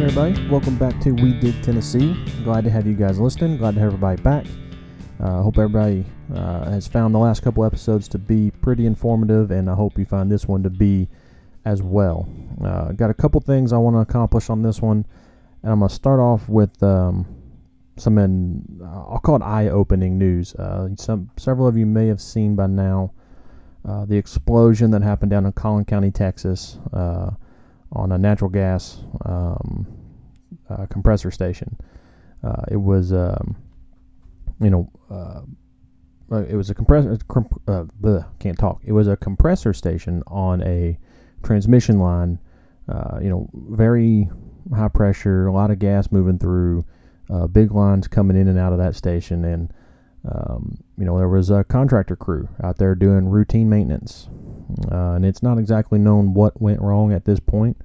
right, everybody. Welcome back to We Dig Tennessee. Glad to have you guys listening. Glad to have everybody back. Uh, hope everybody uh, has found the last couple episodes to be pretty informative, and I hope you find this one to be as well. Uh, got a couple things I want to accomplish on this one, and I'm going to start off with um, some, in, uh, I'll call it eye-opening news. Uh, some several of you may have seen by now uh, the explosion that happened down in Collin County, Texas on a natural gas um, uh, compressor station. Uh, it was, um, you know, uh, uh it was a compressor. Uh, bleh, can't talk. It was a compressor station on a transmission line. Uh, you know, very high pressure, a lot of gas moving through, big lines coming in and out of that station, and um, you know there was a contractor crew out there doing routine maintenance uh, and it's not exactly known what went wrong at this point,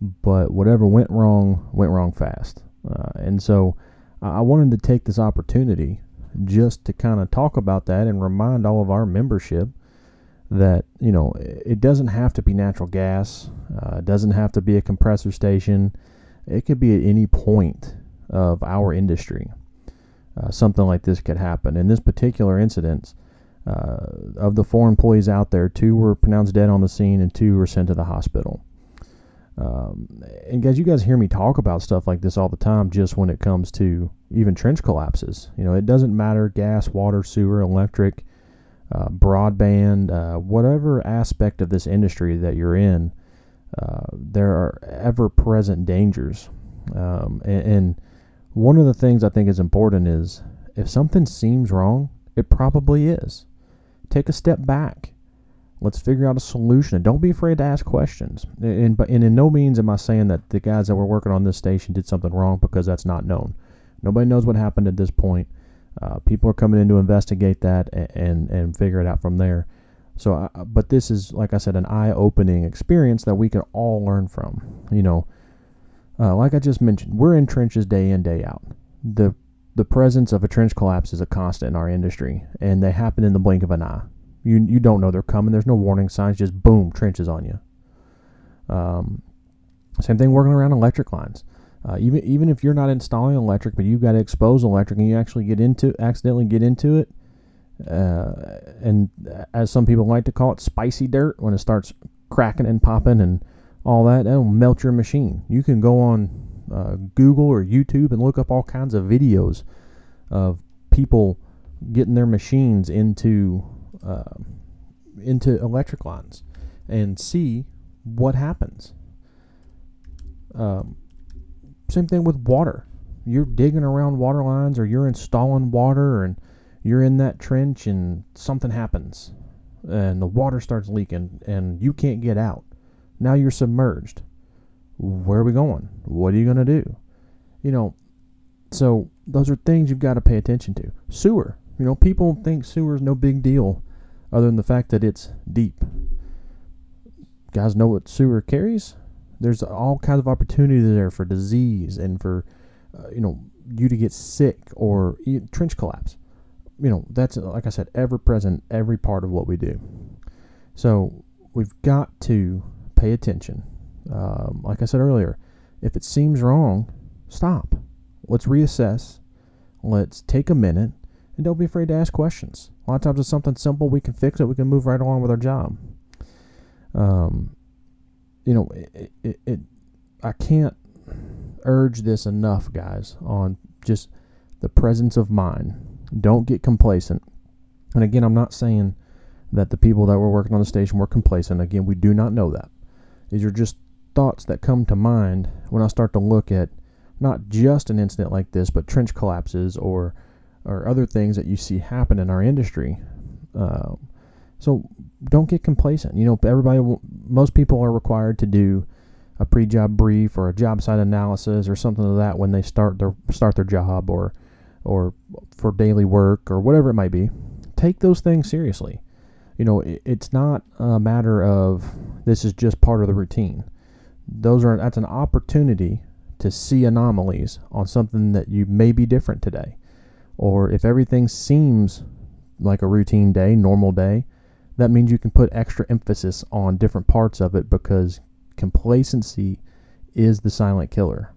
but whatever went wrong went wrong fast. Uh, and so I wanted to take this opportunity just to kind of talk about that and remind all of our membership that you know it doesn't have to be natural gas, uh, it doesn't have to be a compressor station. It could be at any point of our industry. Uh, something like this could happen. In this particular incident, uh, of the four employees out there, two were pronounced dead on the scene and two were sent to the hospital. Um, and guys, you guys hear me talk about stuff like this all the time, just when it comes to even trench collapses. You know, it doesn't matter gas, water, sewer, electric, uh, broadband, uh, whatever aspect of this industry that you're in, uh, there are ever present dangers. Um, and, and one of the things I think is important is if something seems wrong, it probably is. Take a step back. Let's figure out a solution. And don't be afraid to ask questions. And, and in no means am I saying that the guys that were working on this station did something wrong because that's not known. Nobody knows what happened at this point. Uh, people are coming in to investigate that and, and, and figure it out from there. So, uh, but this is, like I said, an eye-opening experience that we can all learn from. You know, uh, like I just mentioned, we're in trenches day in day out. The the presence of a trench collapse is a constant in our industry, and they happen in the blink of an eye. You you don't know they're coming. There's no warning signs. Just boom, trenches on you. Um, same thing working around electric lines. Uh, even even if you're not installing electric, but you've got to expose electric, and you actually get into accidentally get into it, uh, and as some people like to call it, spicy dirt when it starts cracking and popping and all that, that'll melt your machine. You can go on uh, Google or YouTube and look up all kinds of videos of people getting their machines into uh, into electric lines and see what happens. Um, same thing with water. You're digging around water lines or you're installing water and you're in that trench and something happens and the water starts leaking and you can't get out. Now you're submerged where are we going? What are you going to do? You know, so those are things you've got to pay attention to. Sewer. You know, people think sewer is no big deal other than the fact that it's deep. guys know what sewer carries? There's all kinds of opportunities there for disease and for, uh, you know, you to get sick or trench collapse. You know, that's, like I said, ever present, every part of what we do. So we've got to pay attention um, like I said earlier, if it seems wrong, stop. Let's reassess. Let's take a minute and don't be afraid to ask questions. A lot of times it's something simple. We can fix it. We can move right along with our job. Um, you know, it, it, it I can't urge this enough, guys, on just the presence of mind. Don't get complacent. And again, I'm not saying that the people that were working on the station were complacent. Again, we do not know that. These are just thoughts that come to mind when I start to look at not just an incident like this, but trench collapses or or other things that you see happen in our industry. Um, so don't get complacent. You know, everybody, most people are required to do a pre-job brief or a job site analysis or something like that when they start their start their job or or for daily work or whatever it might be. Take those things seriously. You know, it, it's not a matter of this is just part of the routine those are that's an opportunity to see anomalies on something that you may be different today. Or if everything seems like a routine day, normal day, that means you can put extra emphasis on different parts of it because complacency is the silent killer.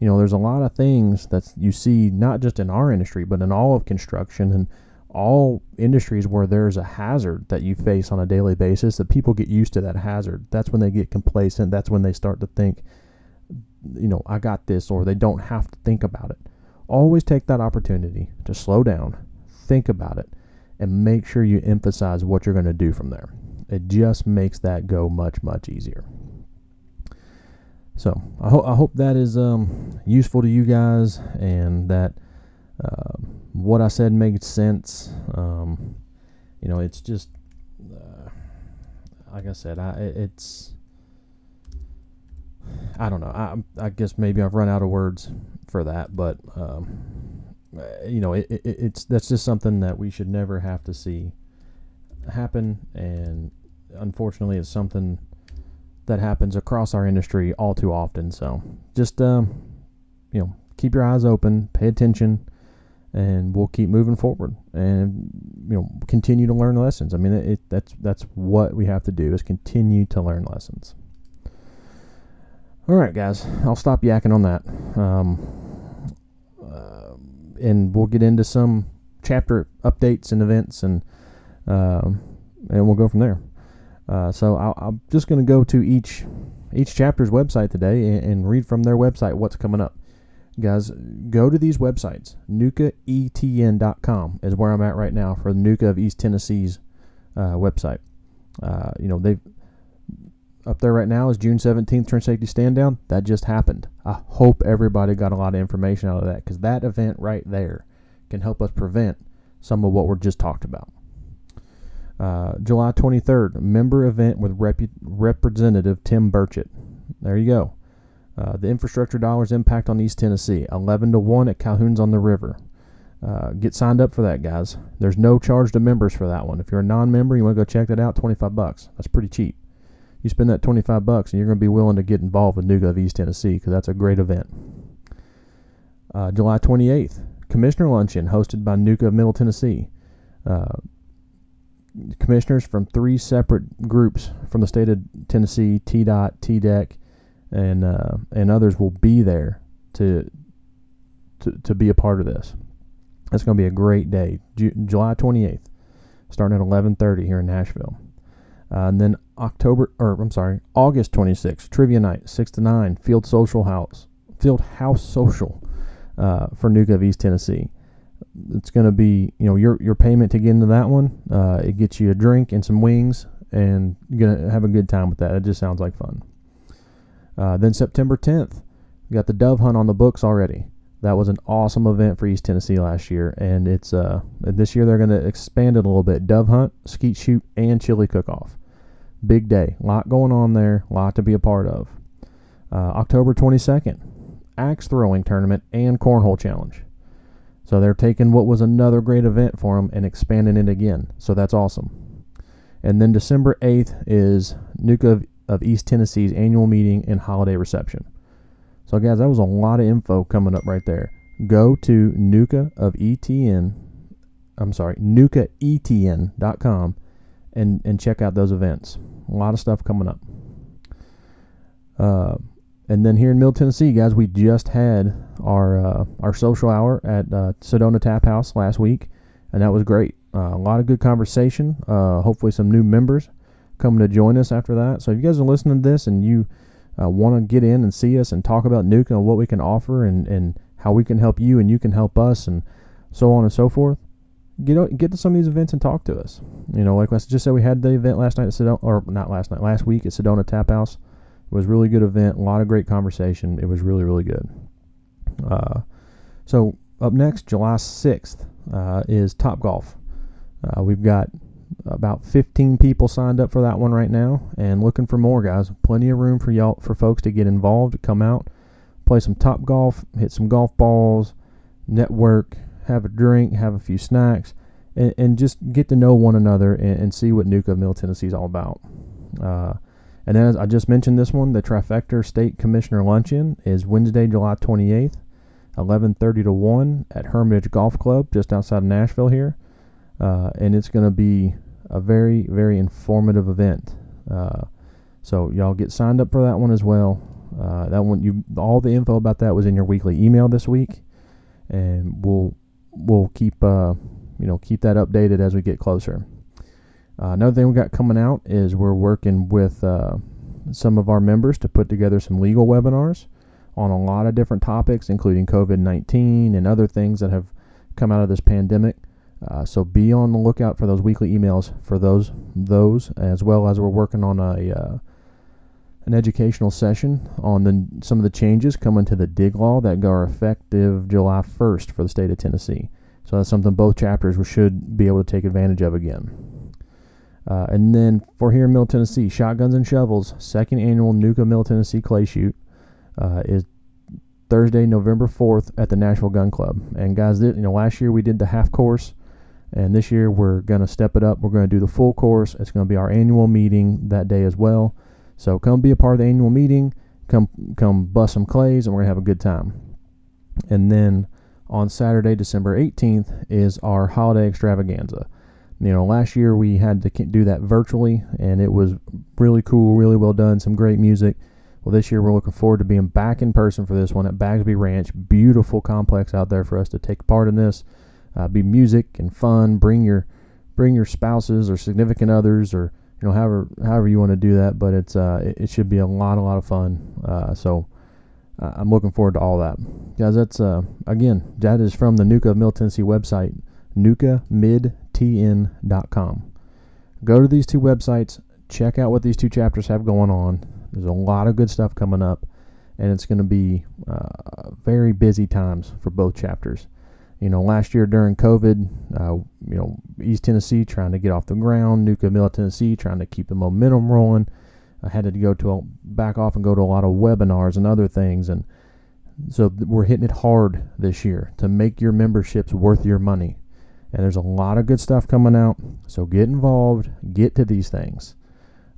you know, there's a lot of things that you see not just in our industry, but in all of construction and all industries where there's a hazard that you face on a daily basis that people get used to that hazard. That's when they get complacent. That's when they start to think, you know, I got this, or they don't have to think about it. Always take that opportunity to slow down, think about it, and make sure you emphasize what you're going to do from there. It just makes that go much, much easier. So I, ho- I hope that is um, useful to you guys and that uh, what I said makes sense. Um, you know, it's just uh, like I said, I it's I don't know. I I guess maybe I've run out of words for that, but um, you know, it, it, it's that's just something that we should never have to see happen, and unfortunately, it's something that happens across our industry all too often. So just um, you know, keep your eyes open, pay attention, and we'll keep moving forward and you know continue to learn lessons. I mean, it, that's that's what we have to do is continue to learn lessons. All right, guys, I'll stop yakking on that. Um, uh, and we'll get into some chapter updates and events, and um, and we'll go from there. Uh, so i am just going to go to each each chapter's website today and, and, read from their website what's coming up. Guys, go to these websites. NUCAETN.com is where I'm at right now for the NUCA of East Tennessee's uh, website. Uh, you know, they've up there right now is June 17th turn safety stand down. That just happened. I hope everybody got a lot of information out of that because that event right there can help us prevent some of what we're just talked about. Uh, July 23rd, member event with Rep- Representative Tim Burchett. There you go. Uh, the infrastructure dollars impact on East Tennessee, 11 to 1 at Calhoun's on the River. Uh, get signed up for that, guys. There's no charge to members for that one. If you're a non-member, you want to go check that out, 25 bucks. That's pretty cheap. You spend that 25 bucks, and you're going to be willing to get involved with NUCA of East Tennessee because that's a great event. Uh, July 28th, Commissioner Luncheon hosted by NUCA of Middle Tennessee. Uh, commissioners from three separate groups from the state of Tennessee, TDOT, TDEC, and uh, and others will be there to, to to be a part of this. It's going to be a great day, Ju- July 28th, starting at 11:30 here in Nashville. Uh, and then October, or I'm sorry, August 26th, trivia night, six to nine, Field Social House, Field House Social, uh, for NUCA of East Tennessee it's going to be you know your your payment to get into that one. Uh, it gets you a drink and some wings, and you're gonna have a good time with that. It just sounds like fun. Uh, then September 10th, we got the dove hunt on the books already. That was an awesome event for East Tennessee last year, and it's uh this year they're going to expand it a little bit. Dove hunt, skeet shoot, and chili cook off. Big day, lot going on there, lot to be a part of. Uh, October 22nd, axe throwing tournament and cornhole challenge. So they're taking what was another great event for them and expanding it again. So that's awesome. And then December 8th is NUCA of, of East Tennessee's annual meeting and holiday reception. So guys, that was a lot of info coming up right there. Go to NUCA of ETN, I'm sorry, NUCAETN.com and, and check out those events. A lot of stuff coming up. Uh, and then here in Middle Tennessee, guys, we just had our uh, our social hour at uh, Sedona Tap House last week, and that was great. Uh, a lot of good conversation. Uh, hopefully, some new members coming to join us after that. So, if you guys are listening to this and you uh, want to get in and see us and talk about NUCA and what we can offer and, and how we can help you and you can help us and so on and so forth, get get to some of these events and talk to us. You know, like I just said, we had the event last night at Sedona, or not last night, last week at Sedona Tap House. It was a really good event, a lot of great conversation. It was really, really good. Uh, so up next, July 6th, uh, is Top Golf. Uh, we've got about 15 people signed up for that one right now, and looking for more guys. Plenty of room for y'all, for folks to get involved, come out, play some top golf, hit some golf balls, network, have a drink, have a few snacks, and, and just get to know one another and, and see what NUCA Middle Tennessee is all about. Uh, and as I just mentioned, this one, the Trifecta State Commissioner Luncheon is Wednesday, July 28th, 11:30 to 1 at Hermitage Golf Club, just outside of Nashville here, uh, and it's going to be a very, very informative event. Uh, so y'all get signed up for that one as well. Uh, that one, you all the info about that was in your weekly email this week, and we'll we'll keep uh, you know keep that updated as we get closer. Uh, another thing we got coming out is we're working with uh, some of our members to put together some legal webinars on a lot of different topics, including COVID 19 and other things that have come out of this pandemic. Uh, so be on the lookout for those weekly emails for those those as well as we're working on a uh, an educational session on the some of the changes coming to the dig law that are effective July 1st for the state of Tennessee. So that's something both chapters should be able to take advantage of again. Uh, and then for here in Middle Tennessee, Shotguns and Shovels, second annual NUCA Middle Tennessee Clay Shoot uh, is Thursday, November 4th at the Nashville Gun Club. And guys, you know, last year we did the half course, and this year we're going to step it up. We're going to do the full course. It's going to be our annual meeting that day as well. So come be a part of the annual meeting. Come come bust some clays, and we're gonna have a good time. And then on Saturday, December 18th, is our holiday extravaganza. You know, last year we had to do that virtually, and it was really cool, really well done, some great music. Well, this year we're looking forward to being back in person for this one at Bagsby Ranch. Beautiful complex out there for us to take part in this. Uh, be music and fun. Bring your bring your spouses or significant others or you know, however however you want to do that. But it's uh, it, it should be a lot a lot of fun. Uh, so uh, I'm looking forward to all that, guys. That's uh, again that is from the NUCA Middle Tennessee website, nucamidtn.com. Go to these two websites, check out what these two chapters have going on. There's a lot of good stuff coming up, and it's going to be uh, very busy times for both chapters. You know, last year during COVID, uh, you know, East Tennessee trying to get off the ground, NUCA Mill, Tennessee trying to keep the momentum rolling. I had to go to a, back off and go to a lot of webinars and other things, and so we're hitting it hard this year to make your memberships worth your money. And there's a lot of good stuff coming out, so get involved, get to these things.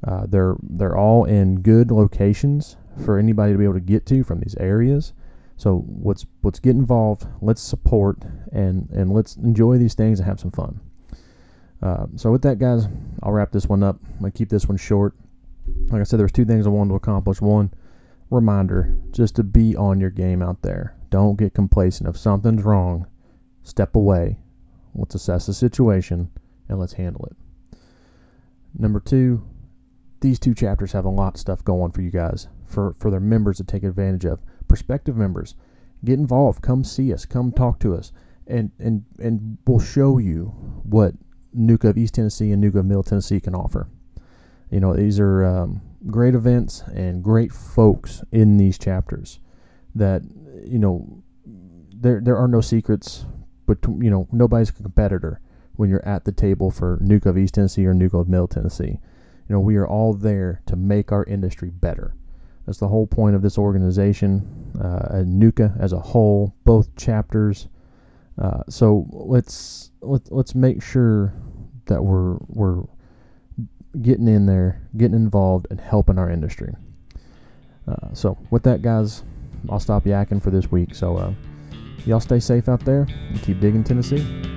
Uh, they're they're all in good locations for anybody to be able to get to from these areas. So let's let's get involved. Let's support and and let's enjoy these things and have some fun. Uh, so with that, guys, I'll wrap this one up. I keep this one short. Like I said, there's two things I wanted to accomplish. One, reminder just to be on your game out there. Don't get complacent. If something's wrong, step away. Let's assess the situation and let's handle it. Number two, these two chapters have a lot of stuff going for you guys for, for their members to take advantage of prospective members, get involved. Come see us. Come talk to us, and and and we'll show you what NUCA of East Tennessee and NUCA of Middle Tennessee can offer. You know, these are um, great events and great folks in these chapters. That you know, there there are no secrets, but you know, nobody's a competitor when you're at the table for NUCA of East Tennessee or NUCA of Middle Tennessee. You know, we are all there to make our industry better. That's the whole point of this organization, uh, NUCA as a whole, both chapters. Uh, so let's let, let's make sure that we're we're getting in there, getting involved, and helping our industry. Uh, so with that, guys, I'll stop yakking for this week. So uh, y'all stay safe out there and keep digging Tennessee.